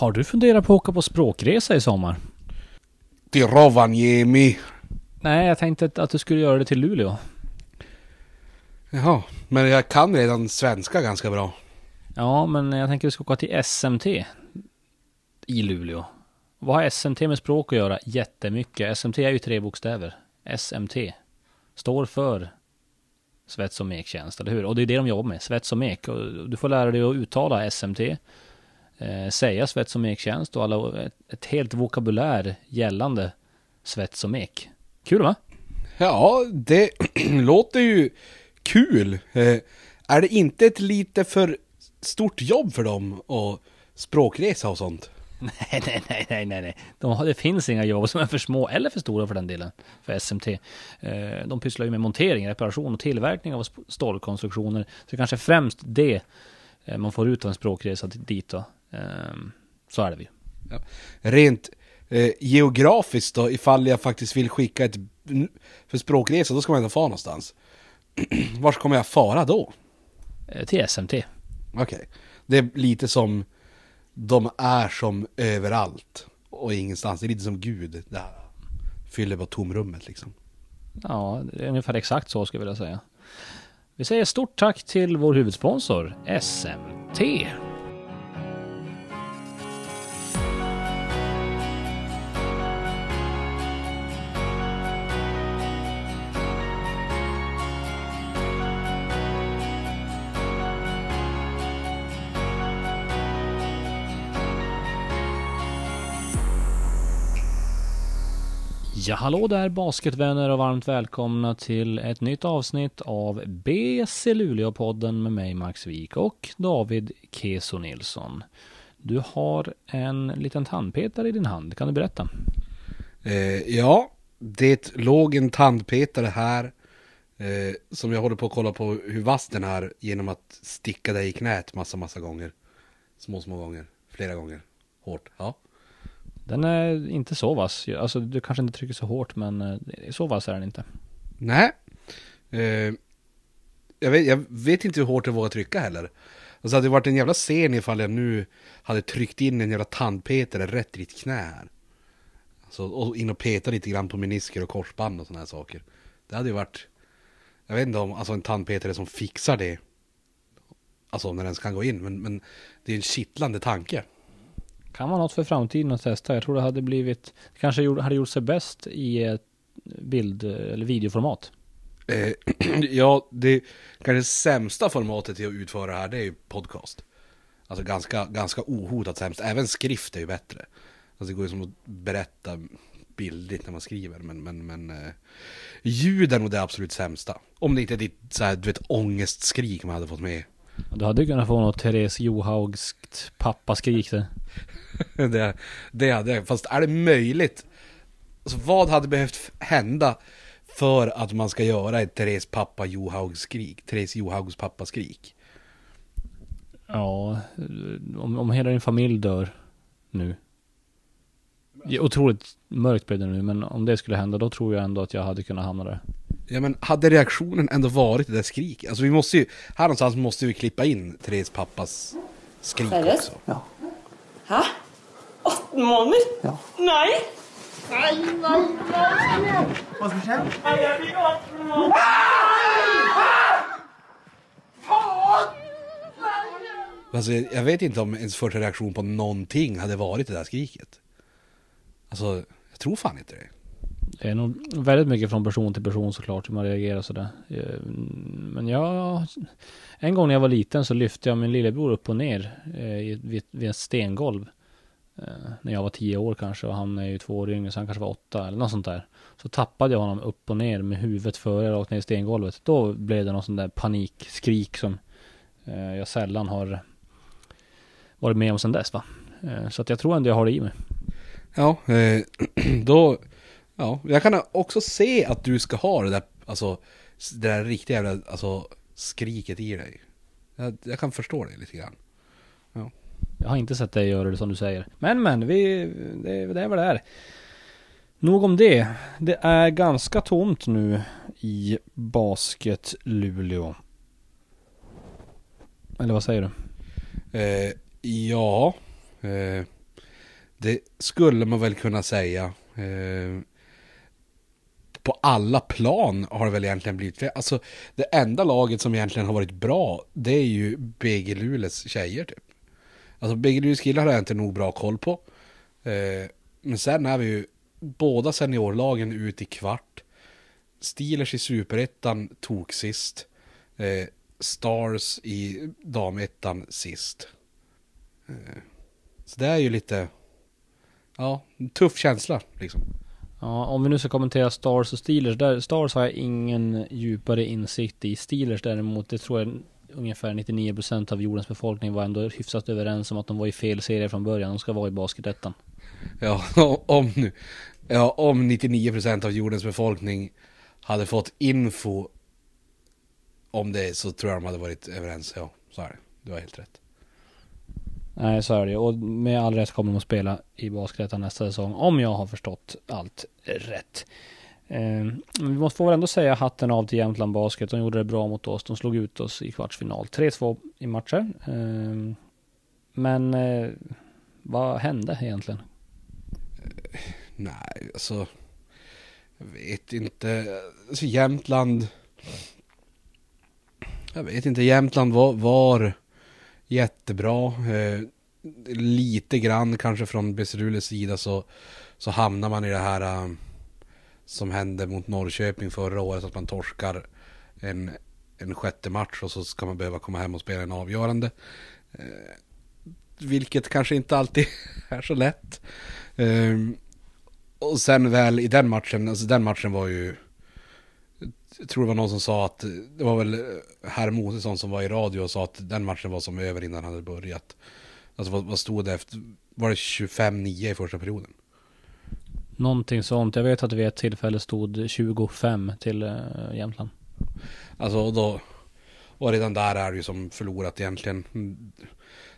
Har du funderat på att åka på språkresa i sommar? Till Rovaniemi. Nej, jag tänkte att du skulle göra det till Luleå. Jaha, men jag kan redan svenska ganska bra. Ja, men jag tänker att du ska åka till SMT i Luleå. Vad har SMT med språk att göra? Jättemycket. SMT är ju tre bokstäver. SMT står för svets och mektjänst, eller hur? Och det är det de jobbar med, svets och mek. Och du får lära dig att uttala SMT, säga svets och mektjänst och alla, ett, helt vokabulär gällande svets och mek. Kul va? Ja, det låter ju kul. Eh, är det inte ett lite för stort jobb för dem att språkresa och sånt? Nej, nej, nej, nej, nej, nej. De det finns inga jobb som är för små eller för stora för den delen för SMT. Eh, de pysslar ju med montering, reparation och tillverkning av stålkonstruktioner. Så det kanske är främst det eh, man får ut av en språkresa dit då. Eh, så är det ju. Ja. Rent eh, geografiskt då, ifall jag faktiskt vill skicka ett för språkresa, då ska man ändå fara någonstans. Var kommer jag fara då? Eh, till SMT. Okej. Okay. Det är lite som de är som överallt och ingenstans. Det är lite som Gud. Det här fyller bara tomrummet liksom. Ja, det är ungefär exakt så skulle jag vilja säga. Vi säger stort tack till vår huvudsponsor SMT. Ja, hallå där basketvänner och varmt välkomna till ett nytt avsnitt av BC Luleå-podden med mig Max Wik och David Keso Nilsson. Du har en liten tandpetare i din hand, kan du berätta? Eh, ja, det låg en tandpetare här eh, som jag håller på att kolla på hur vass den är genom att sticka dig i knät massa, massa gånger. Små, små gånger, flera gånger, hårt. Ja. Den är inte så vass. Alltså du kanske inte trycker så hårt men eh, så vass är den inte. Nej. Eh, jag, vet, jag vet inte hur hårt jag vågar trycka heller. Alltså hade det varit en jävla scen ifall jag nu hade tryckt in en jävla tandpetare rätt i ditt knä här. Alltså, och in och peta lite grann på menisker och korsband och sådana här saker. Det hade ju varit, jag vet inte om, alltså en tandpetare som fixar det. Alltså när den ens kan gå in, men, men det är en kittlande tanke. Kan vara något för framtiden att testa. Jag tror det hade blivit, kanske hade gjort sig bäst i ett bild eller videoformat. Eh, ja, det kanske sämsta formatet till att utföra det här, det är ju podcast. Alltså ganska, ganska ohotat sämst. Även skrift är ju bättre. Alltså det går ju som att berätta bildligt när man skriver. Men, men, men eh, ljud är nog det absolut sämsta. Om det inte är ditt så här, du vet, ångestskrik man hade fått med. Du hade kunnat få något Therese Johaugskt pappaskrik där. det, det hade jag. Fast är det möjligt? Alltså, vad hade behövt hända för att man ska göra ett Therese pappa Johaugs skrik? Therese Johaugs pappa skrik? Ja, om, om hela din familj dör nu. Otroligt mörkt blev det nu, men om det skulle hända då tror jag ändå att jag hade kunnat hamna där. Ja men hade reaktionen ändå varit det där skriket? Alltså vi måste ju, här någonstans måste vi klippa in Therese pappas skrik också. Ja. Hæ? 18 måneder? Ja. Nei. Hva som skjer? Nei, jeg fikk 18 måneder. Fan! Alltså, jag vet inte om ens första reaktion på någonting hade varit det där skriket. Alltså, jag tror fan inte det. Det är nog väldigt mycket från person till person såklart hur man reagerar sådär. Eh, men jag... En gång när jag var liten så lyfte jag min lillebror upp och ner eh, vid, vid ett stengolv. Eh, när jag var tio år kanske och han är ju två år yngre så han kanske var åtta eller något sånt där. Så tappade jag honom upp och ner med huvudet före rakt ner i stengolvet. Då blev det någon sån där panikskrik som jag sällan har varit med om sedan dess va. Så att jag tror ändå jag har det i mig. Ja, då Ja, jag kan också se att du ska ha det där, alltså, det där riktiga jävla, alltså, skriket i dig. Jag, jag kan förstå det lite grann. Ja. Jag har inte sett dig göra det som du säger. Men men, vi, det, det är vad det är. Nog om det. Det är ganska tomt nu i Basket Luleå. Eller vad säger du? Eh, ja. Eh, Det skulle man väl kunna säga. Eh, på alla plan har det väl egentligen blivit Alltså det enda laget som egentligen har varit bra, det är ju BG Luleås tjejer typ. Alltså BG Luleås killar har jag inte nog bra koll på. Eh, men sen är vi ju båda seniorlagen ut i kvart. Steelers i superettan tog sist. Eh, Stars i damettan sist. Eh, så det är ju lite, ja, tuff känsla liksom. Ja, om vi nu ska kommentera Stars och Steelers. Där, Stars har jag ingen djupare insikt i. Steelers däremot, det tror jag ungefär 99% av jordens befolkning var ändå hyfsat överens om att de var i fel serie från början. De ska vara i basketettan. Ja, om nu. Ja, om 99% av jordens befolkning hade fått info om det så tror jag de hade varit överens. Ja, så är det. Du har helt rätt. Nej, så är det Och med all rätt kommer de att spela i Basketettan nästa säsong. Om jag har förstått allt rätt. Eh, vi måste få väl ändå säga hatten av till Jämtland Basket. De gjorde det bra mot oss. De slog ut oss i kvartsfinal. 3-2 i matcher. Eh, men eh, vad hände egentligen? Eh, nej, alltså. Jag vet inte. Alltså Jämtland. Jag vet inte. Jämtland var, var jättebra. Eh, lite grann kanske från Besrules sida så, så hamnar man i det här eh, som hände mot Norrköping förra året. Att man torskar en, en sjätte match och så ska man behöva komma hem och spela en avgörande. Eh, vilket kanske inte alltid är så lätt. Eh, och sen väl i den matchen, alltså den matchen var ju jag tror det var någon som sa att det var väl herr Mosesson som var i radio och sa att den matchen var som över innan han hade börjat. Alltså vad, vad stod det efter? Var det 25-9 i första perioden? Någonting sånt. Jag vet att det vid ett tillfälle stod 25 till uh, Jämtland. Alltså och då, och redan där är det ju som förlorat egentligen.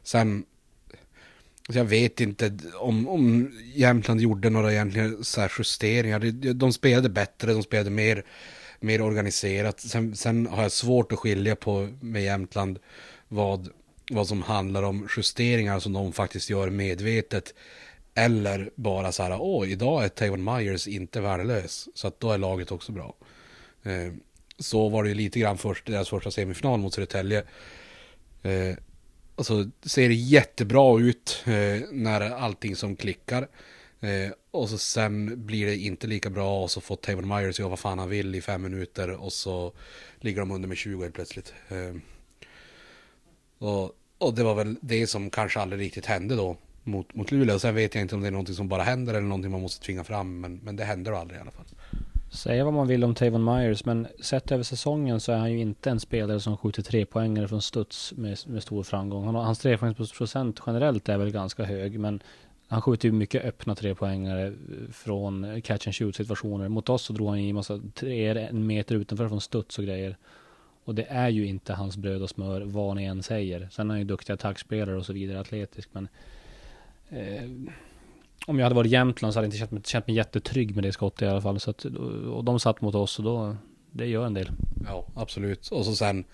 Sen, alltså jag vet inte om, om Jämtland gjorde några egentligen så justeringar. De spelade bättre, de spelade mer mer organiserat. Sen, sen, har jag svårt att skilja på med Jämtland vad, vad som handlar om justeringar som de faktiskt gör medvetet. Eller bara så här, åh, idag är Tavon Myers inte värdelös. Så att då är laget också bra. Eh, så var det ju lite grann först, deras första semifinal mot Södertälje. Eh, alltså, ser det jättebra ut eh, när allting som klickar. Eh, och så sen blir det inte lika bra och så får Tavon Myers göra vad fan han vill i fem minuter och så ligger de under med 20 helt plötsligt. Eh, och, och det var väl det som kanske aldrig riktigt hände då mot, mot Luleå. Sen vet jag inte om det är någonting som bara händer eller någonting man måste tvinga fram. Men, men det händer aldrig i alla fall. Säga vad man vill om Tavon Myers, men sett över säsongen så är han ju inte en spelare som skjuter tre poängare från studs med, med stor framgång. Han, hans trepoängsprocent generellt är väl ganska hög, men han skjuter ju mycket öppna trepoängare eh, från catch and shoot situationer. Mot oss så drog han i massa tre en meter utanför från studs och grejer. Och det är ju inte hans bröd och smör vad ni än säger. Sen är han ju duktig attackspelare och så vidare, atletisk. Men eh, om jag hade varit Jämtland så hade jag inte känt mig, känt mig jättetrygg med det skottet i alla fall. Så att, och de satt mot oss och då, det gör en del. Ja, absolut. Och så sen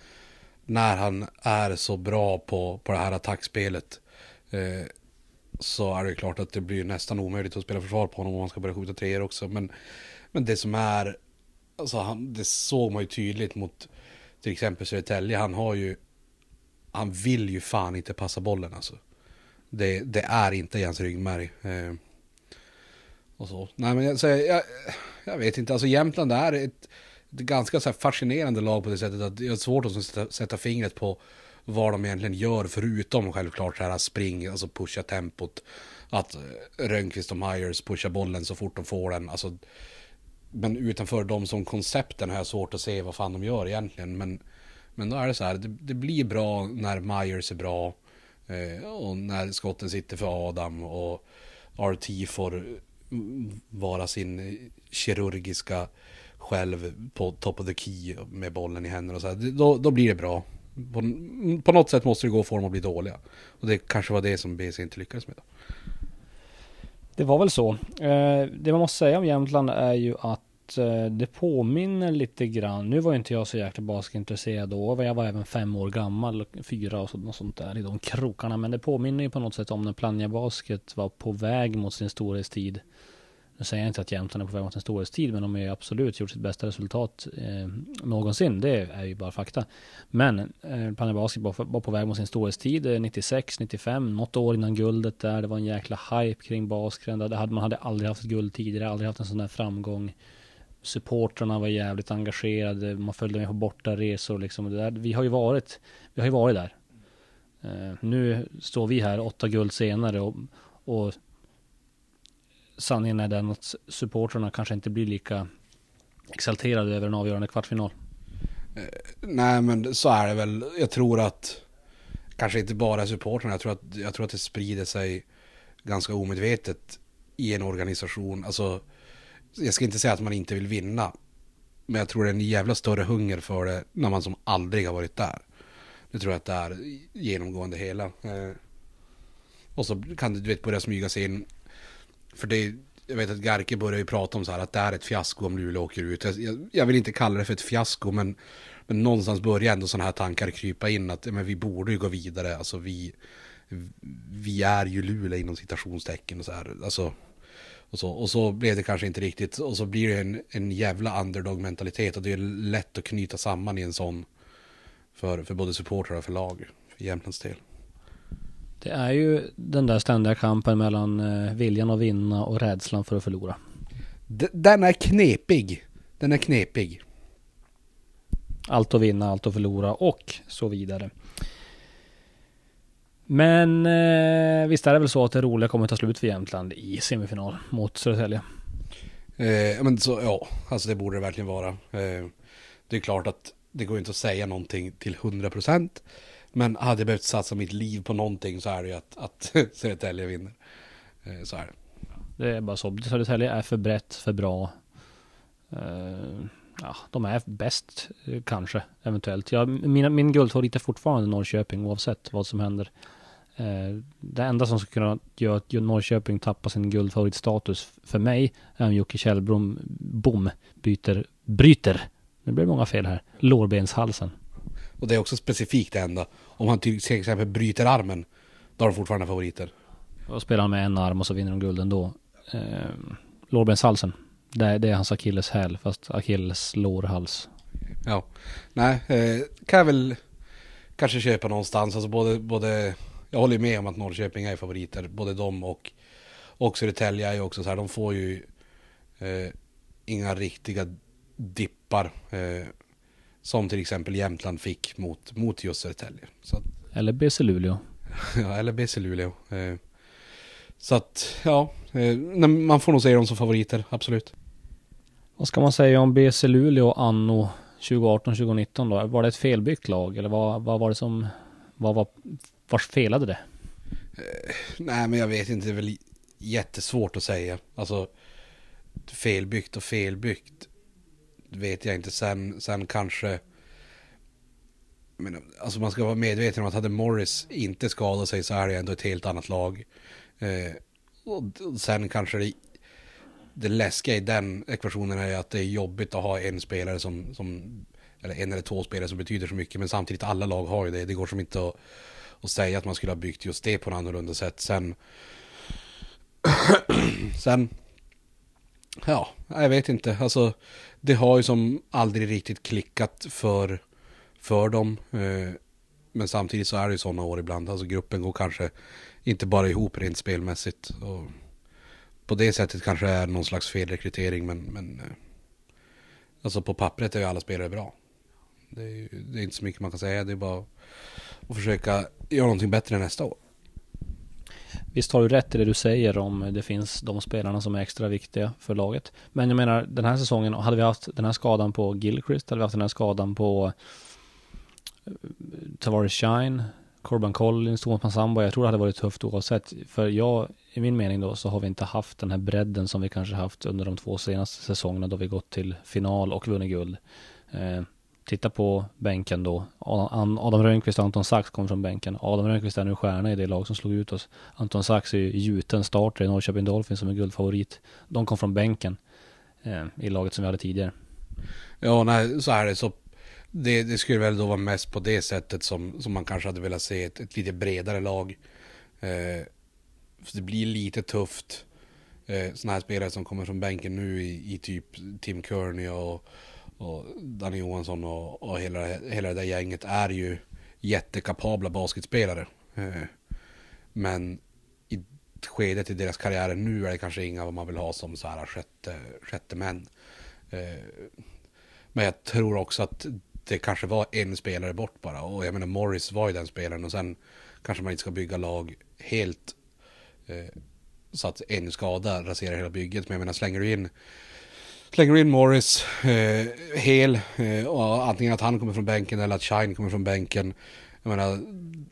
när han är så bra på, på det här attackspelet. Eh, så är det klart att det blir nästan omöjligt att spela försvar på honom om han ska börja skjuta treor också. Men, men det som är, alltså han, det såg man ju tydligt mot till exempel Södertälje. Han har ju, han vill ju fan inte passa bollen alltså. Det, det är inte Jens ryggmärg. Eh, och så. Nej men jag, så jag, jag vet inte, alltså Jämtland är ett, ett ganska så fascinerande lag på det sättet att det är svårt att sätta, sätta fingret på vad de egentligen gör förutom självklart så här spring, alltså pusha tempot. Att eh, Rönnqvist och Myers pushar bollen så fort de får den. Alltså, men utanför dem som koncepten har jag svårt att se vad fan de gör egentligen. Men, men då är det så här, det, det blir bra när Myers är bra. Eh, och när skotten sitter för Adam och RT får mm, vara sin kirurgiska själv på top of the key med bollen i händerna och så här. Då, då blir det bra på, på något sätt måste det gå att få dem att bli dåliga. Och det kanske var det som BC inte lyckades med. Då. Det var väl så. Eh, det man måste säga om Jämtland är ju att eh, det påminner lite grann. Nu var inte jag så jäkla basketintresserad då. Jag var även fem år gammal, fyra och sånt, sånt där i de krokarna. Men det påminner ju på något sätt om när Plannja Basket var på väg mot sin storhetstid. Nu säger jag inte att Jämtland är på väg mot en storhetstid, men de har ju absolut gjort sitt bästa resultat eh, någonsin. Det är ju bara fakta. Men eh, Plannja Basket var, på väg mot sin storhetstid eh, 96, 95, något år innan guldet där. Det var en jäkla hype kring basket. Hade, man hade aldrig haft ett guld tidigare, aldrig haft en sån där framgång. Supportrarna var jävligt engagerade, man följde med på bortaresor liksom. Det där, vi har ju varit, vi har ju varit där. Eh, nu står vi här åtta guld senare och, och sanningen är den att supportrarna kanske inte blir lika exalterade över en avgörande kvartsfinal. Eh, nej men så är det väl. Jag tror att kanske inte bara supportrarna. Jag tror att, jag tror att det sprider sig ganska omedvetet i en organisation. Alltså, jag ska inte säga att man inte vill vinna. Men jag tror det är en jävla större hunger för det när man som aldrig har varit där. Det tror jag att det är genomgående hela. Eh, och så kan det du vet, börja smyga sig in för det, jag vet att Garke börjar ju prata om så här att det är ett fiasko om Luleå åker ut. Jag, jag vill inte kalla det för ett fiasko men, men någonstans börjar ändå sådana här tankar krypa in att men vi borde ju gå vidare. Alltså vi, vi är ju Luleå inom citationstecken och så här. Alltså, och så, och så blev det kanske inte riktigt. Och så blir det en, en jävla underdog-mentalitet. Och det är lätt att knyta samman i en sån. För, för både supportrar och för lag. För Jämtlands del. Det är ju den där ständiga kampen mellan eh, viljan att vinna och rädslan för att förlora. Den är knepig. Den är knepig. Allt att vinna, allt att förlora och så vidare. Men eh, visst är det väl så att det roliga kommer att ta slut för Jämtland i semifinal mot Södertälje? Eh, men så, ja, alltså det borde det verkligen vara. Eh, det är klart att det går inte att säga någonting till 100 procent. Men hade jag behövt satsa mitt liv på någonting så är det ju att, att Södertälje vinner. Eh, så är det. Det är bara så. Södertälje är för brett, för bra. Eh, ja, de är bäst eh, kanske, eventuellt. Ja, mina, min guldfavorit är fortfarande Norrköping oavsett vad som händer. Det enda som skulle kunna göra att Norrköping tappar sin guldfavoritstatus för mig är om Jocke Kjellbom bom, byter, bryter, nu blir det många fel här, lårbenshalsen. Och det är också specifikt det enda. Om han till exempel bryter armen, då har de fortfarande favoriter. Och spelar han med en arm och så vinner de guld ändå. Eh, lårbenshalsen. Det är, det är hans akilleshäl, fast akilles lårhals. Ja. Nej, eh, kan jag väl kanske köpa någonstans. Alltså både, både, jag håller med om att Norrköping är favoriter. Både de och, och Södertälje är ju också så här, de får ju eh, inga riktiga dippar. Eh, som till exempel Jämtland fick mot, mot just Södertälje. Eller BC Luleå. ja, eller BC Luleå. Eh, så att, ja, eh, man får nog säga dem som favoriter, absolut. Vad ska man säga om BC Luleå anno 2018-2019 då? Var det ett felbyggt lag eller vad, vad var det som, vad var, vars felade det? Eh, nej men jag vet inte, det är väl jättesvårt att säga. Alltså, felbyggt och felbyggt vet jag inte. Sen, sen kanske... Men, alltså man ska vara medveten om att hade Morris inte skadat sig så är det ändå ett helt annat lag. Eh, och sen kanske det, det läskiga i den ekvationen är att det är jobbigt att ha en spelare som, som eller en eller två spelare som betyder så mycket. Men samtidigt alla lag har ju det. Det går som inte att, att säga att man skulle ha byggt just det på något annorlunda sätt. Sen, sen Ja, jag vet inte. Alltså, det har ju som aldrig riktigt klickat för, för dem. Eh, men samtidigt så är det ju sådana år ibland. Alltså gruppen går kanske inte bara ihop rent spelmässigt. Och på det sättet kanske det är någon slags felrekrytering. Men, men eh, alltså på pappret är ju alla spelare bra. Det är, det är inte så mycket man kan säga. Det är bara att försöka göra någonting bättre nästa år. Visst har du rätt i det du säger om det finns de spelarna som är extra viktiga för laget. Men jag menar den här säsongen, hade vi haft den här skadan på Gilchrist, hade vi haft den här skadan på eh, Tavares Shine, Corban Collins, Thomas Massamba. Jag tror det hade varit tufft oavsett. För jag, i min mening då, så har vi inte haft den här bredden som vi kanske haft under de två senaste säsongerna då vi gått till final och vunnit guld. Eh, Titta på bänken då. Adam Rönnqvist och Anton Sax kommer från bänken. Adam Rönnqvist är nu stjärna i det lag som slog ut oss. Anton Sax är ju gjuten starter i Norrköping Dolphins som är guldfavorit. De kom från bänken. eh, i laget som vi hade tidigare. Ja, nej, så är det. Så det, det skulle väl då vara mest på det sättet som, som man kanske hade velat se ett, ett lite bredare lag. Eh, för det blir lite tufft. Eh, sådana här spelare som kommer från bänken nu i, i typ Tim Kearney och, och Danny Johansson och, och hela, hela det där gänget är ju jättekapabla basketspelare. Eh, men i skedet i deras karriärer nu är det kanske inga vad man vill ha som så här sjätte, sjätte män. Eh, men jag tror också att det kanske var en spelare bort bara. Och jag menar Morris var ju den spelaren och sen kanske man inte ska bygga lag helt eh, så att en skada raserar hela bygget. Men jag menar slänger du in Slänger in Morris eh, hel, eh, och antingen att han kommer från bänken eller att Shine kommer från bänken. Jag menar,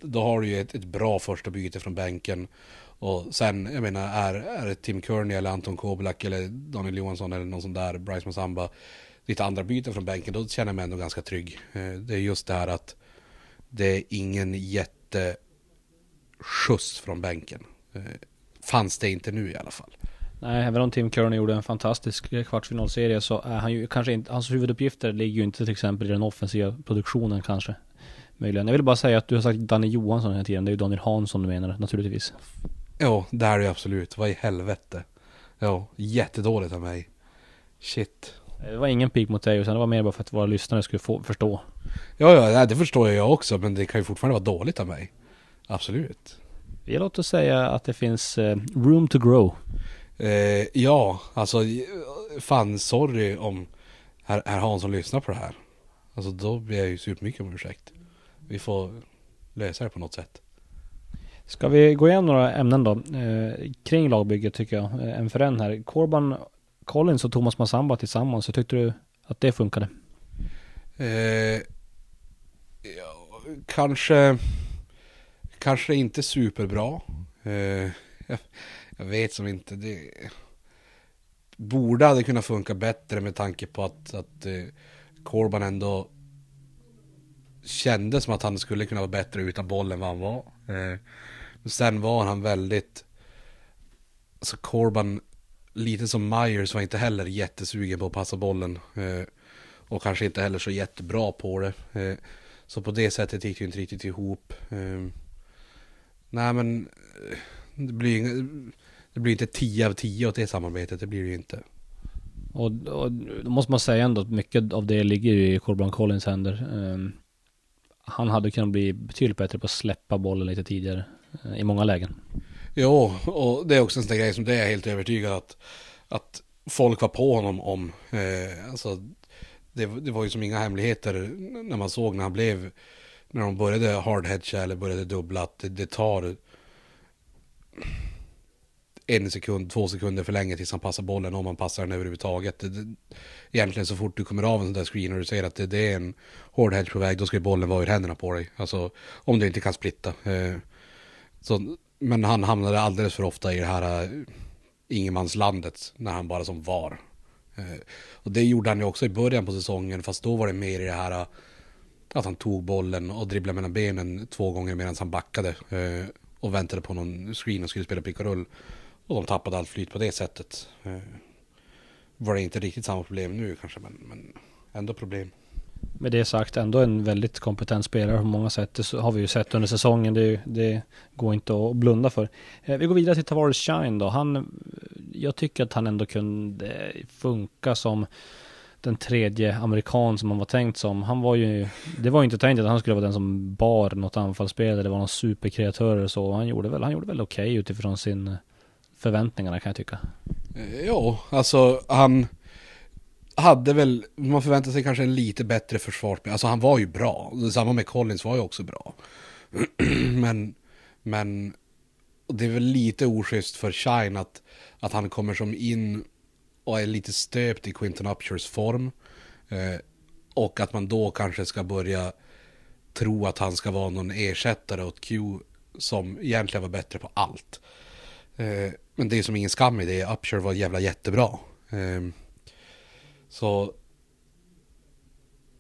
då har du ju ett, ett bra första byte från bänken. Och sen, jag menar, är, är det Tim Kearney eller Anton Koblak eller Daniel Johansson eller någon sån där, Bryce Masamba, lite andra byten från bänken, då känner jag mig ändå ganska trygg. Eh, det är just det här att det är ingen jätteskjuts från bänken. Eh, fanns det inte nu i alla fall. Nej, även om Tim Kearney gjorde en fantastisk kvartsfinalserie så är han ju kanske inte, hans huvuduppgifter ligger ju inte till exempel i den offensiva produktionen kanske. Möjligen. Jag vill bara säga att du har sagt Danny Johansson hela tiden. Det är ju Daniel Hansson du menar naturligtvis. Ja, det är det absolut. Vad i helvete. Ja, jättedåligt av mig. Shit. Det var ingen pik mot dig utan det var mer bara för att våra lyssnare skulle få, förstå. Ja, ja, det förstår jag också. Men det kan ju fortfarande vara dåligt av mig. Absolut. Vi låter säga att det finns eh, room to grow. Eh, ja, alltså fan sorry om herr, herr Hansson lyssnar på det här. Alltså då blir jag ju supermycket om ursäkt. Vi får lösa det på något sätt. Ska vi gå igenom några ämnen då? Eh, kring lagbygget tycker jag. Eh, en för en här. Corban Collins och Thomas Massamba tillsammans. Hur tyckte du att det funkade? Eh, ja, kanske, kanske inte superbra. Eh, jag, jag vet som inte det borde hade kunnat funka bättre med tanke på att, att eh, uh, Corban ändå kände som att han skulle kunna vara bättre utan bollen vad han var. Uh, men sen var han väldigt, alltså Corban, lite som Myers var inte heller jättesugen på att passa bollen. Uh, och kanske inte heller så jättebra på det. Så på det sättet gick det inte riktigt ihop. Nej men, det blir det blir inte 10 av 10 åt det samarbetet, det blir det ju inte. Och, och då måste man säga ändå att mycket av det ligger i Corbran Collins händer. Um, han hade kunnat bli betydligt bättre på att släppa bollen lite tidigare uh, i många lägen. Jo, och det är också en sån där grej som det är jag helt övertygad att, att folk var på honom om. Eh, alltså, det, det, var ju som inga hemligheter när man såg när han blev, när de började hardhedga eller började dubbla, att det, det tar en sekund, två sekunder för länge tills han passar bollen om han passar den överhuvudtaget. Det, egentligen så fort du kommer av en sån där screen och du ser att det, det är en hård hedge på väg, då ska bollen vara ur händerna på dig. Alltså om du inte kan splitta. Eh, så, men han hamnade alldeles för ofta i det här eh, ingenmanslandet när han bara som var. Eh, och det gjorde han ju också i början på säsongen, fast då var det mer i det här eh, att han tog bollen och dribblade mellan benen två gånger medan han backade eh, och väntade på någon screen och skulle spela pick och rull. Och de tappade allt flyt på det sättet. Eh, var det inte riktigt samma problem nu kanske, men, men ändå problem. Med det sagt, ändå en väldigt kompetent spelare på många sätt. Det har vi ju sett under säsongen. Det, det går inte att blunda för. Eh, vi går vidare till Tavares Shine då. Han, jag tycker att han ändå kunde funka som den tredje amerikan som han var tänkt som. Han var ju, det var ju inte tänkt att han skulle vara den som bar något anfallsspel eller var någon superkreatör eller så. Han gjorde väl, han gjorde väl okej okay utifrån sin förväntningarna kan jag tycka. Eh, ja, alltså han hade väl, man förväntade sig kanske en lite bättre försvar. Alltså han var ju bra. Samma med Collins var ju också bra. men, men det är väl lite oschysst för Shine att, att han kommer som in och är lite stöpt i Quinton Upshurs form. Eh, och att man då kanske ska börja tro att han ska vara någon ersättare åt Q som egentligen var bättre på allt. Eh, men det är som ingen skam i det. Upshur var jävla jättebra. Eh, så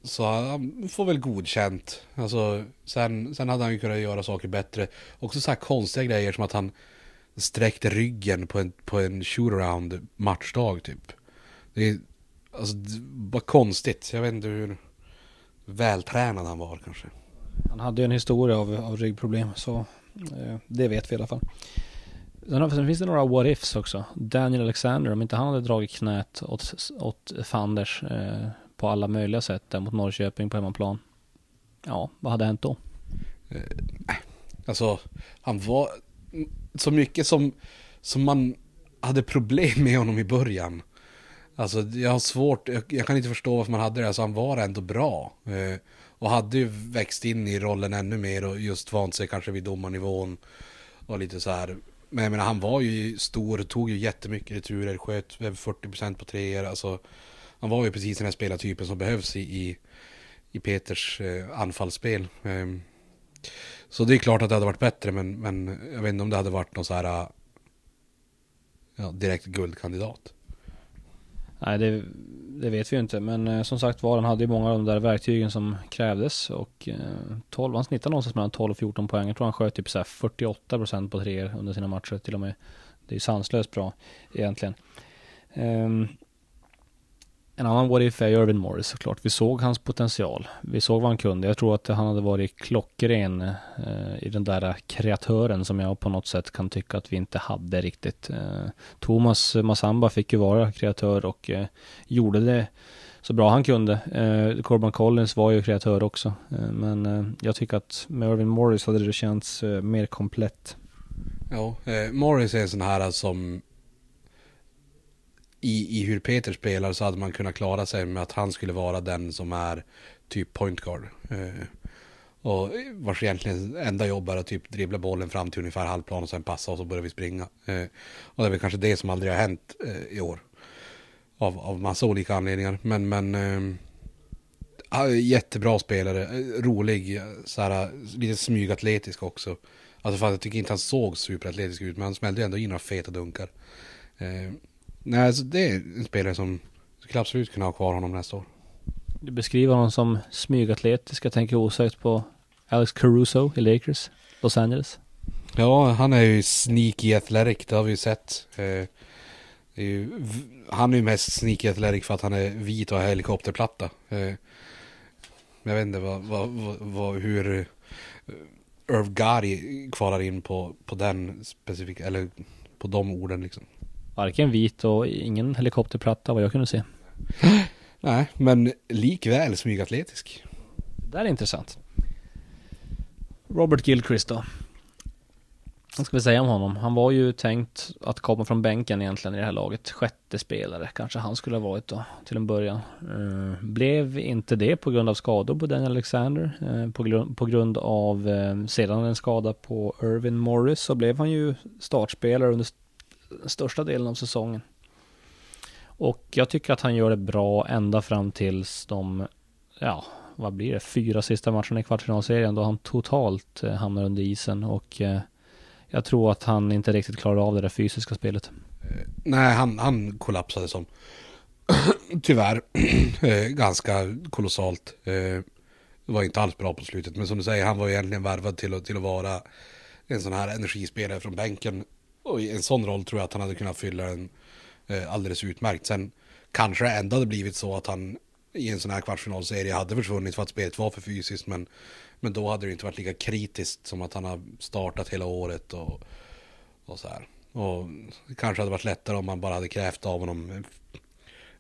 så han får väl godkänt. Alltså, sen, sen hade han ju kunnat göra saker bättre. Också så här konstiga grejer som att han sträckte ryggen på en, på en shootaround matchdag typ. Det är alltså, bara var konstigt. Jag vet inte hur vältränad han var kanske. Han hade ju en historia av, av ryggproblem så eh, det vet vi i alla fall. Sen, sen finns det några what ifs också. Daniel Alexander, om inte han hade dragit knät åt, åt Fanders eh, på alla möjliga sätt där mot Norrköping på hemmaplan. Ja, vad hade hänt då? Eh, alltså, han var mm, så mycket som, som man hade problem med honom i början. Alltså, jag har svårt, jag, jag kan inte förstå varför man hade det. Alltså, han var ändå bra. Eh, och hade ju växt in i rollen ännu mer och just vant sig kanske vid domarnivån. Och lite så här. Men jag menar, han var ju stor, tog ju jättemycket returer, sköt över 40% på treor. Alltså, han var ju precis den här spelartypen som behövs i, i, i Peters eh, anfallsspel. Eh, så det är klart att det hade varit bättre, men, men jag vet inte om det hade varit någon så här ja, direkt guldkandidat. Nej, det, det vet vi ju inte. Men eh, som sagt var, han hade ju många av de där verktygen som krävdes. Och eh, 12, han snittade någonstans mellan 12 och 14 poäng. Jag tror han sköt typ så här 48% på treor under sina matcher till och med. Det är ju sanslöst bra egentligen. Um, en annan what if är Irvin Morris såklart. Vi såg hans potential. Vi såg vad han kunde. Jag tror att han hade varit klockren eh, i den där kreatören som jag på något sätt kan tycka att vi inte hade riktigt. Eh, Thomas Massamba fick ju vara kreatör och eh, gjorde det så bra han kunde. Eh, Corbin Collins var ju kreatör också. Eh, men eh, jag tycker att med Irvin Morris hade det känts eh, mer komplett. Ja, eh, Morris är en sån här som i, i hur Peter spelar så hade man kunnat klara sig med att han skulle vara den som är typ point guard. Eh, och vars egentligen enda jobb är att typ dribbla bollen fram till ungefär halvplan och sen passa och så börjar vi springa. Eh, och det är väl kanske det som aldrig har hänt eh, i år. Av, av massa olika anledningar. Men, men eh, jättebra spelare, eh, rolig, rolig, såhär, lite smygatletisk också. Alltså för jag tycker inte han såg superatletisk ut, men han smällde ändå in några feta dunkar. Eh, Eh, Nej, alltså det är en spelare som skulle absolut kunna ha kvar honom nästa år. Du beskriver honom som smygatletisk. Jag tänker osökt på Alex Caruso i Lakers, Los Angeles. Ja, han är ju sneaky athletic, det har vi ju sett. Eh, är ju, han är ju mest sneaky athletic för att han är vit och har helikopterplatta. Eh, jag vet inte vad, vad, vad, vad hur uh, Irv Gary kvalar in på, på den specifika, eller på de orden liksom. Varken vit och ingen helikopterplatta vad jag kunde se. Nej, men likväl smygatletisk. Det där är intressant. Robert Gilchrist då. Vad ska vi säga om honom? Han var ju tänkt att komma från bänken egentligen i det här laget. Sjätte spelare kanske han skulle ha varit då till en början. Uh, blev inte det på grund av skador på Daniel Alexander. Uh, på, grund, på grund av uh, sedan en skada på Irvin Morris så blev han ju startspelare under största delen av säsongen. Och jag tycker att han gör det bra ända fram tills de, ja, vad blir det, fyra sista matcherna i kvartsfinalserien då han totalt eh, hamnar under isen och eh, jag tror att han inte riktigt klarar av det där fysiska spelet. Eh, nej, han, han kollapsade som tyvärr ganska kolossalt. Det var inte alls bra på slutet, men som du säger, han var egentligen värvad till att, till att vara en sån här energispelare från bänken och i en sån roll tror jag att han hade kunnat fylla den eh, alldeles utmärkt. Sen kanske det ändå hade blivit så att han i en sån här kvartsfinalserie hade försvunnit för att spelet var för fysiskt. Men, men då hade det inte varit lika kritiskt som att han har startat hela året och, och så här. Och det kanske hade varit lättare om man bara hade krävt av honom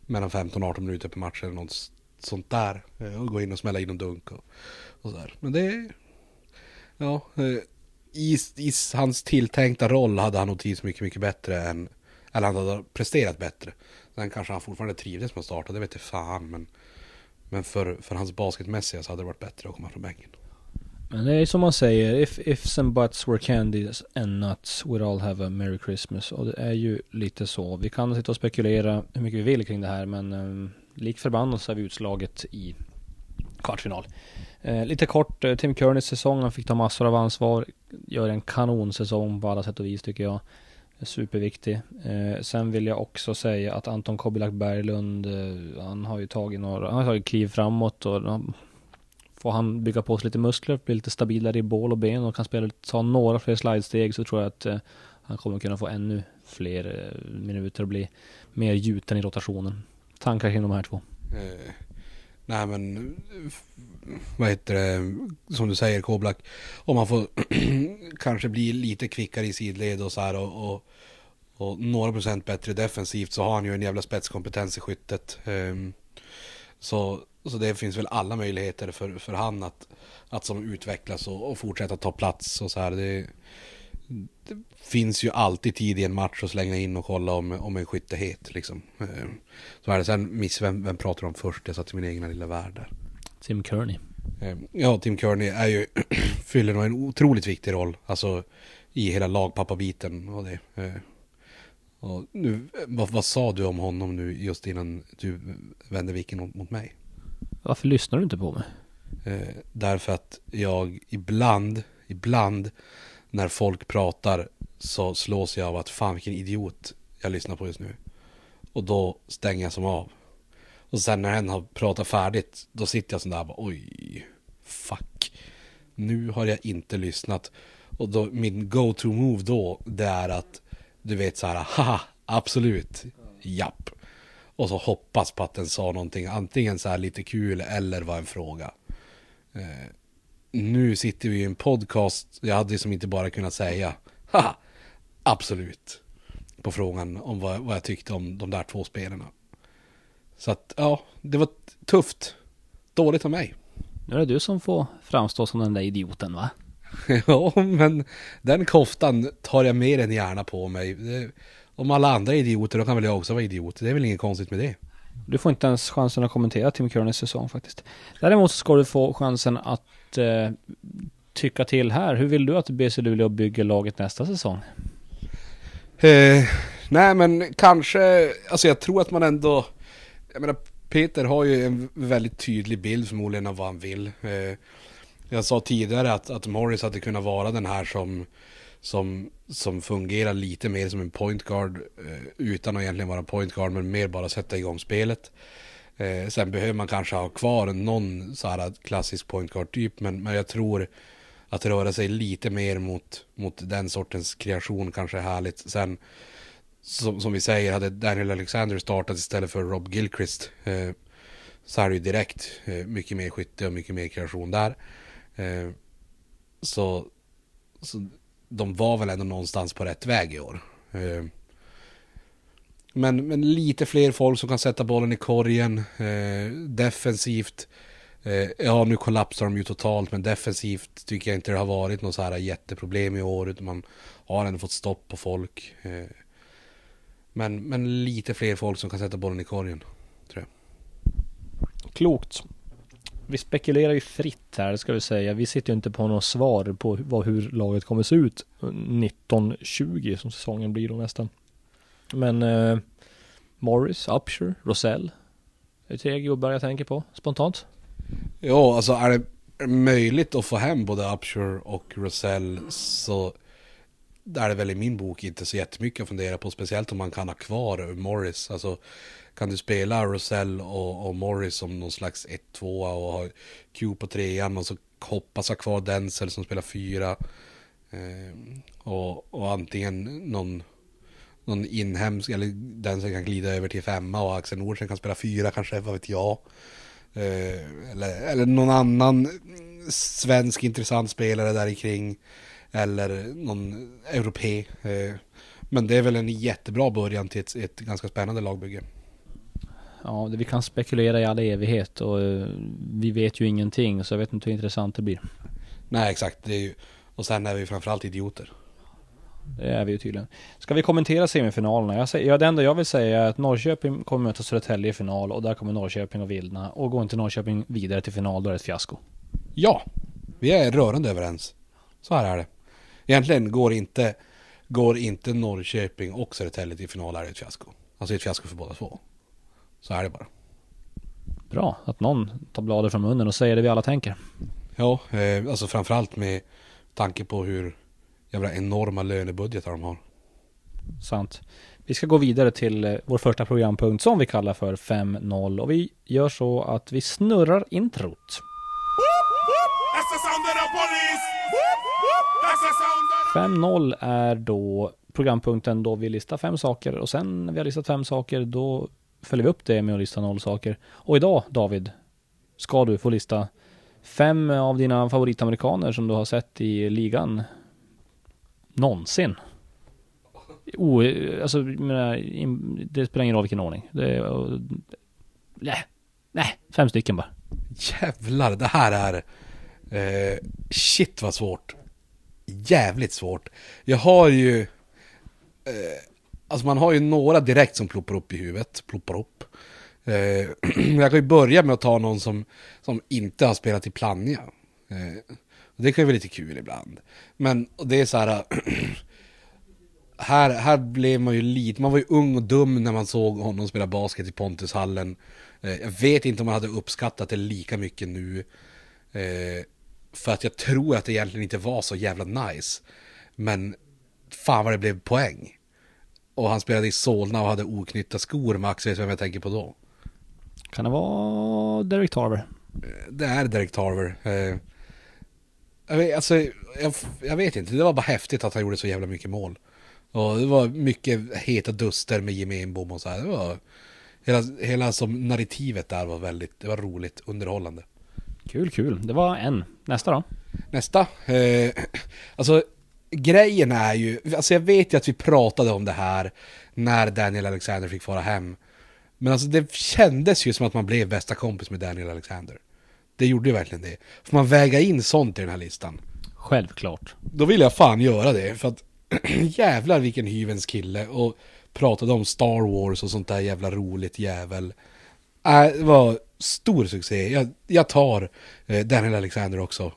mellan 15 och 18 minuter per match eller något sånt där. Eh, och gå in och smälla in en dunk och, och så här. Men det... Ja, eh, i, i hans tilltänkta roll hade han nog trivts mycket, mycket bättre än... Eller han hade presterat bättre. Sen kanske han fortfarande trivdes med att starta, det vet jag fan. Men, men för, för hans basketmässiga så hade det varit bättre att komma från bänken. Men det är som man säger, if ifs and buts were candies and nuts we'd all have a merry Christmas. Och det är ju lite så. Vi kan sitta och spekulera hur mycket vi vill kring det här men um, lik förbannat så är vi utslaget i kvartsfinal. Eh, lite kort, eh, Tim Kearneys säsong, han fick ta massor av ansvar. Gör en kanonsäsong på alla sätt och vis tycker jag. Superviktig. Eh, sen vill jag också säga att Anton Kobilak Berglund, eh, han har ju tagit några, han har tagit kliv framåt och han, får han bygga på sig lite muskler, bli lite stabilare i bål och ben och kan spela, ta några fler slidesteg så tror jag att eh, han kommer kunna få ännu fler eh, minuter och bli mer gjuten i rotationen. tankar kring de här två? Eh, nej men, vad heter det, som du säger Koblak, om man får kanske bli lite kvickare i sidled och så här och, och, och några procent bättre defensivt så har han ju en jävla spetskompetens i skyttet. Um, så, så det finns väl alla möjligheter för, för han att, att som utvecklas och, och fortsätta ta plats och så här. Det, det finns ju alltid tid i en match att slänga in och kolla om, om en skytt är het liksom. Ehm, Så är det. Sen miss, vem, vem pratar om först? Jag satt i min egna lilla värld där. Tim Kearney. Eh, Ja, Tim Kearney är ju, fyller nog en otroligt viktig roll. Alltså i hela lagpappabiten och det. Eh, Och nu, vad, vad sa du om honom nu just innan du vände viken mot, mot mig? Varför lyssnar du inte på mig? Eh, därför att jag ibland, ibland när folk pratar så slås jag av att fan vilken idiot jag lyssnar på just nu. Och då stänger jag som av. Och sen när en har pratat färdigt, då sitter jag sådär bara oj, fuck. Nu har jag inte lyssnat. Och då, min go-to move då, det är att du vet så här, haha, absolut, japp. Och så hoppas på att den sa någonting, antingen så här lite kul eller var en fråga. Eh, nu sitter vi i en podcast, jag hade som inte bara kunnat säga, haha, absolut. På frågan om vad, vad jag tyckte om de där två spelarna. Så att, ja, det var tufft. Dåligt av mig. Nu är det du som får framstå som den där idioten va? ja, men den koftan tar jag mer än gärna på mig. Om alla andra är idioter, då kan väl jag också vara idiot. Det är väl inget konstigt med det. Du får inte ens chansen att kommentera Tim Kearneys säsong faktiskt. Däremot så ska du få chansen att eh, tycka till här. Hur vill du att BC Luleå bygger laget nästa säsong? Eh, nej men kanske, alltså jag tror att man ändå, jag menar Peter har ju en väldigt tydlig bild förmodligen av vad han vill. Eh, jag sa tidigare att, att Morris hade kunnat vara den här som, som, som fungerar lite mer som en point guard eh, utan att egentligen vara point guard men mer bara sätta igång spelet. Eh, sen behöver man kanske ha kvar någon så här klassisk point guard typ men, men jag tror att röra sig lite mer mot, mot den sortens kreation kanske är härligt. Sen som, som vi säger, hade Daniel Alexander startat istället för Rob Gilchrist eh, så är det ju direkt eh, mycket mer skytte och mycket mer kreation där. Eh, så, så de var väl ändå någonstans på rätt väg i år. Eh, men, men lite fler folk som kan sätta bollen i korgen. Eh, defensivt. Eh, ja, nu kollapsar de ju totalt, men defensivt tycker jag inte det har varit något så här jätteproblem i år, utan man har ändå fått stopp på folk. Eh, men, men lite fler folk som kan sätta bollen i korgen, tror jag. Klokt. Vi spekulerar ju fritt här ska vi säga. Vi sitter ju inte på något svar på vad, hur laget kommer se ut eh, 1920 som säsongen blir då nästan. Men eh, Morris, Upshur, Rosell. Det är tre gubbar jag tänker på spontant. Ja, alltså är det möjligt att få hem både Upshur och Rosell så där är det väl i min bok inte så jättemycket att fundera på, speciellt om man kan ha kvar Morris. Alltså kan du spela Rosell och, och Morris som någon slags 1-2 och ha Q på trean och så hoppas ha kvar Denzel som spelar fyra. Eh, och, och antingen någon, någon inhemsk, eller den som kan glida över till femma och Axel Nordsen kan spela fyra kanske, vad vet jag. Eh, eller, eller någon annan svensk intressant spelare där kring Eller någon europé. Eh, men det är väl en jättebra början till ett, ett ganska spännande lagbygge. Ja, det, vi kan spekulera i all evighet och eh, vi vet ju ingenting så jag vet inte hur intressant det blir. Nej exakt, det är ju, och sen är vi framförallt idioter. Det är vi ju tydligen. Ska vi kommentera semifinalerna? Jag säger, ja, det enda jag vill säga är att Norrköping kommer möta Södertälje i final och där kommer Norrköping att vilna. Och går inte Norrköping vidare till final då är det ett fiasko. Ja, vi är rörande överens. Så här är det. Egentligen går inte, går inte Norrköping och Södertälje till final är det ett fiasko. Alltså ett fiasko för båda två. Så är det bara. Bra att någon tar bladet från munnen och säger det vi alla tänker. Ja, eh, alltså framförallt med tanke på hur jävla enorma lönebudgetar de har. Sant. Vi ska gå vidare till eh, vår första programpunkt som vi kallar för 5.0. och vi gör så att vi snurrar introt. That's the sound of the police. That's the sound of 5-0 är då programpunkten då vi listar fem saker och sen när vi har listat fem saker då följer vi upp det med att lista noll saker. Och idag, David, ska du få lista fem av dina favoritamerikaner som du har sett i ligan någonsin. O, alltså, menar, det spelar ingen roll vilken ordning. Det är, och- nej, nej, fem stycken bara. Jävlar, det här är... Eh, shit vad svårt. Jävligt svårt. Jag har ju... Eh, alltså man har ju några direkt som ploppar upp i huvudet. Ploppar upp. Eh, jag kan ju börja med att ta någon som, som inte har spelat i Plannja. Eh, och det kan ju vara lite kul ibland. Men och det är så här... här, här blev man ju lite, man var ju ung och dum när man såg honom spela basket i Pontushallen. Eh, jag vet inte om man hade uppskattat det lika mycket nu. Eh, för att jag tror att det egentligen inte var så jävla nice. Men fan vad det blev poäng. Och han spelade i Solna och hade oknytta skor. Max vet vem jag tänker på då. Kan det vara Derek Tarver? Det är Derek Tarver. Alltså, jag, jag vet inte, det var bara häftigt att han gjorde så jävla mycket mål. Och det var mycket heta duster med Jimmy Enbom och så här. Det var, hela, hela som narrativet där var väldigt, det var roligt, underhållande. Kul, kul. Det var en. Nästa då? Nästa. Eh, alltså, grejen är ju, alltså jag vet ju att vi pratade om det här när Daniel Alexander fick fara hem. Men alltså det kändes ju som att man blev bästa kompis med Daniel Alexander. Det gjorde ju verkligen det. Får man väga in sånt i den här listan? Självklart. Då vill jag fan göra det. För att jävlar vilken hyvens kille. Och pratade om Star Wars och sånt där jävla roligt jävel. Äh, det var stor succé. Jag, jag tar eh, Daniel Alexander också.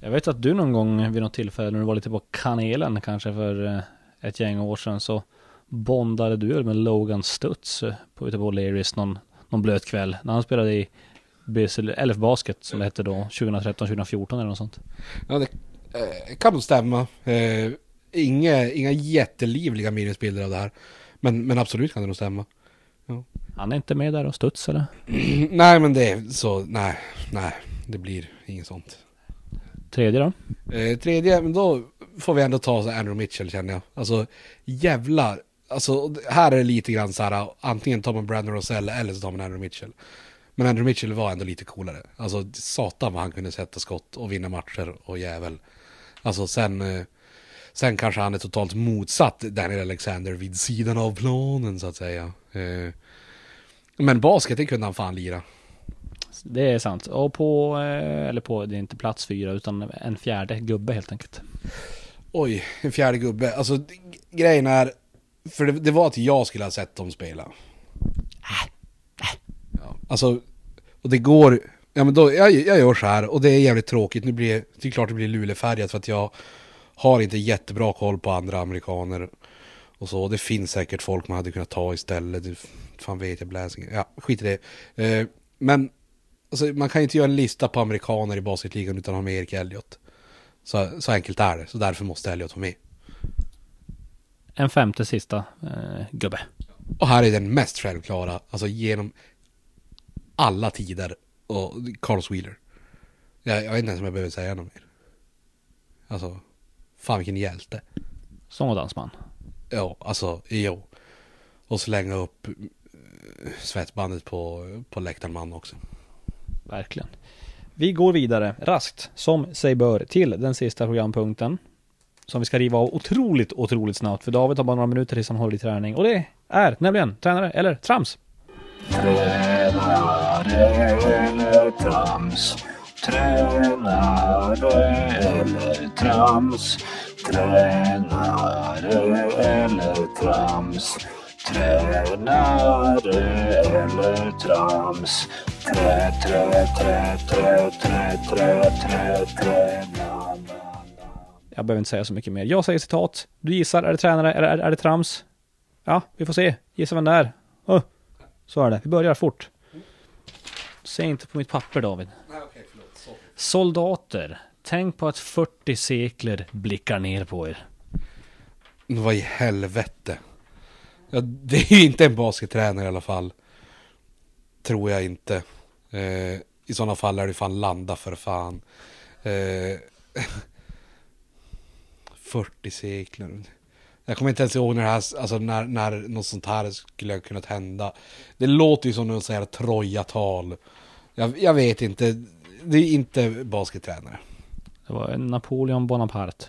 Jag vet att du någon gång vid något tillfälle när du var lite på kanelen kanske för eh, ett gäng år sedan så bondade du med Logan Stutz eh, på ute på O'Learys någon, någon blöt kväll när han spelade i BSL, LF Basket som det hette då 2013-2014 eller något sånt. Ja, det eh, kan nog stämma. Eh, inga, inga jättelivliga minnesbilder av det här. Men, men absolut kan det nog stämma. Han är inte med där och Stutz eller? nej, men det är så, nej, nej, det blir inget sånt. Tredje då? Eh, tredje, men då får vi ändå ta så Andrew Mitchell känner jag. Alltså jävlar. Alltså här är det lite grann så här, antingen tar man Brandon Rosell eller så tar man Andrew Mitchell. Men Andrew Mitchell var ändå lite coolare. Alltså satan vad han kunde sätta skott och vinna matcher och jävel. Alltså sen, eh, sen kanske han är totalt motsatt Daniel Alexander vid sidan av planen så att säga. Eh, men basket det kunde han fan lira. Det är sant. Och på, eh, eller på, det är inte plats fyra utan en fjärde gubbe helt enkelt. Oj, en fjärde gubbe. Alltså grejen är, för det, det var att jag skulle ha sett dem spela. Ja, alltså, och det går, ja men då, jag, jag gör så här och det är jävligt tråkigt. Nu blir det är klart det blir lulefärgat för att jag har inte jättebra koll på andra amerikaner. Och så, det finns säkert folk man hade kunnat ta istället. Det, fan vet jag, Blasing. Ja, skit i det. Eh, men, alltså, man kan ju inte göra en lista på amerikaner i basketligan utan att ha med Erik Elliott. Så, så enkelt är det, så därför måste Elliot vara med. En femte sista eh, gubbe. Och här är den mest självklara, alltså genom alla tider, och Carlos Wheeler. Jag, jag vet inte ens om jag behöver säga något mer. Alltså, fan vilken hjälte. Sång och dansman. Ja, alltså, jo. Och slänga upp eh, svettbandet på, på läktaren man också. Verkligen. Vi går vidare raskt, som sig bör, till den sista programpunkten. Som vi ska riva av otroligt, otroligt snabbt. För David har bara några minuter tills han håller i träning. Och det är nämligen tränare eller trams. eller trams. Tränare eller trams. Tränare eller trams. Tränare eller trams. Trä, trä, trä, trä, trä, trä, trä, trä. Jag behöver inte säga så mycket mer. Jag säger citat. Du gissar, är det tränare eller är, är det trams? Ja, vi får se. Gissa vem det är. Oh, så är det. Vi börjar fort. Säg inte på mitt papper David. Nej, förlåt. Soldater. Tänk på att 40 sekler blickar ner på er. Vad i helvete. Ja, det är ju inte en baskettränare i alla fall. Tror jag inte. Eh, I sådana fall är det fan landa för fan. Eh, 40 sekler. Jag kommer inte ens ihåg när det här, alltså när, när något sånt här skulle ha kunnat hända. Det låter ju som något sånt här Troja-tal. Jag, jag vet inte. Det är inte baskettränare. Det var Napoleon Bonaparte.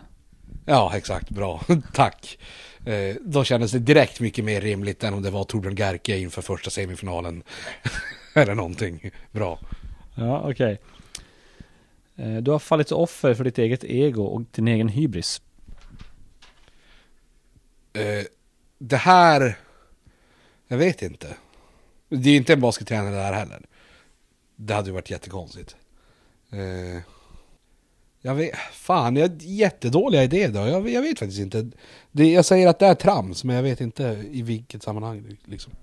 Ja, exakt. Bra. Tack. Eh, då kändes det direkt mycket mer rimligt än om det var Torbjörn Gerke inför första semifinalen. Eller någonting. Bra. Ja, okej. Eh, Du har fallit offer för ditt eget ego och din egen hybris. Eh, det här... Jag vet inte. Det är inte en baskettränare där heller. Det hade ju varit jättekonstigt. Eh, jag vet... Fan, jag har jättedåliga idéer då. Jag, jag vet faktiskt inte. Det, jag säger att det är trams, men jag vet inte i vilket sammanhang liksom.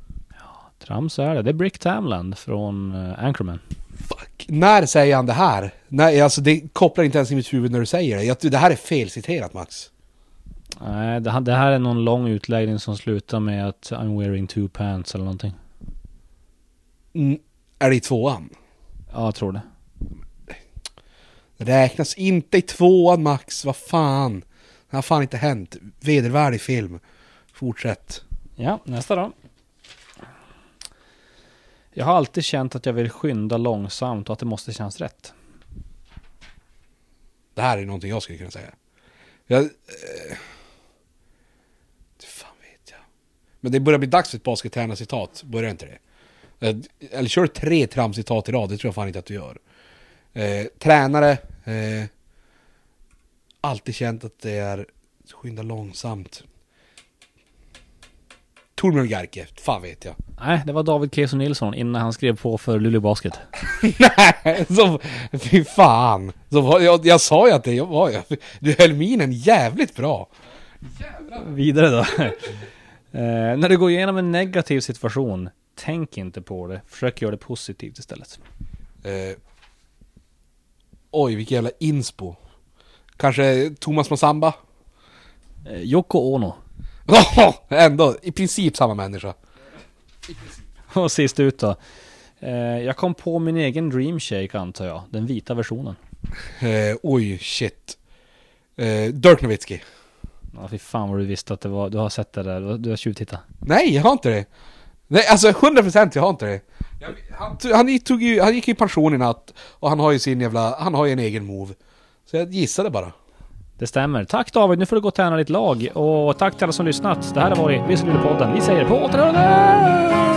Trams är det. Det är Brick Tamland från eh, Anchorman. Fuck. När säger han det här? Nej, alltså det kopplar inte ens i mitt huvud när du säger det. Jag, det här är felciterat Max. Nej, det, här- det här är någon lång utläggning som slutar med att I'm wearing two pants eller någonting. Mm, är det i tvåan? Ja, jag tror det. Räknas inte i tvåan Max, vad fan. Det har fan inte hänt. Vedervärdig film. Fortsätt. Ja, nästa då. Jag har alltid känt att jag vill skynda långsamt och att det måste kännas rätt. Det här är någonting jag skulle kunna säga. Jag... Eh, det fan vet jag. Men det börjar bli dags för ett baskettränarcitat. Börjar inte det? Eh, Eller kör tre tramcitat i rad, det tror jag fan inte att du gör. Eh, tränare. Eh, alltid känt att det är skynda långsamt. Torbjörn Gerke, fan vet jag. Nej, det var David Keso Nilsson innan han skrev på för Luleå Basket. Nej, så, fy fan. Så, jag, jag sa ju att det var jag. Du höll minen jävligt bra. Vidare då. Eh, när du går igenom en negativ situation, tänk inte på det. Försök göra det positivt istället. Eh, oj, vilken jävla inspo. Kanske Thomas Massamba? Eh, Yoko Ono. Ändå, i princip samma människa. Och sist ut då. Eh, jag kom på min egen Dream Shake antar jag. Den vita versionen. Eh, oj, shit. Eh, Dirk Nowitzki. Ja, fy fan vad du visste att det var. Du har sett det där. Du har- Du har tjuvtittat. Nej, jag har inte det. Nej, alltså 100% jag har inte det. Jag, han, tog- han, tog ju, han gick i pension i natt och han har ju sin jävla, han har ju en egen move. Så jag gissade bara. Det stämmer. Tack David, nu får du gå och träna ditt lag. Och tack till alla som lyssnat. Det här har varit Visseludepodden. Vi säger på återhörande!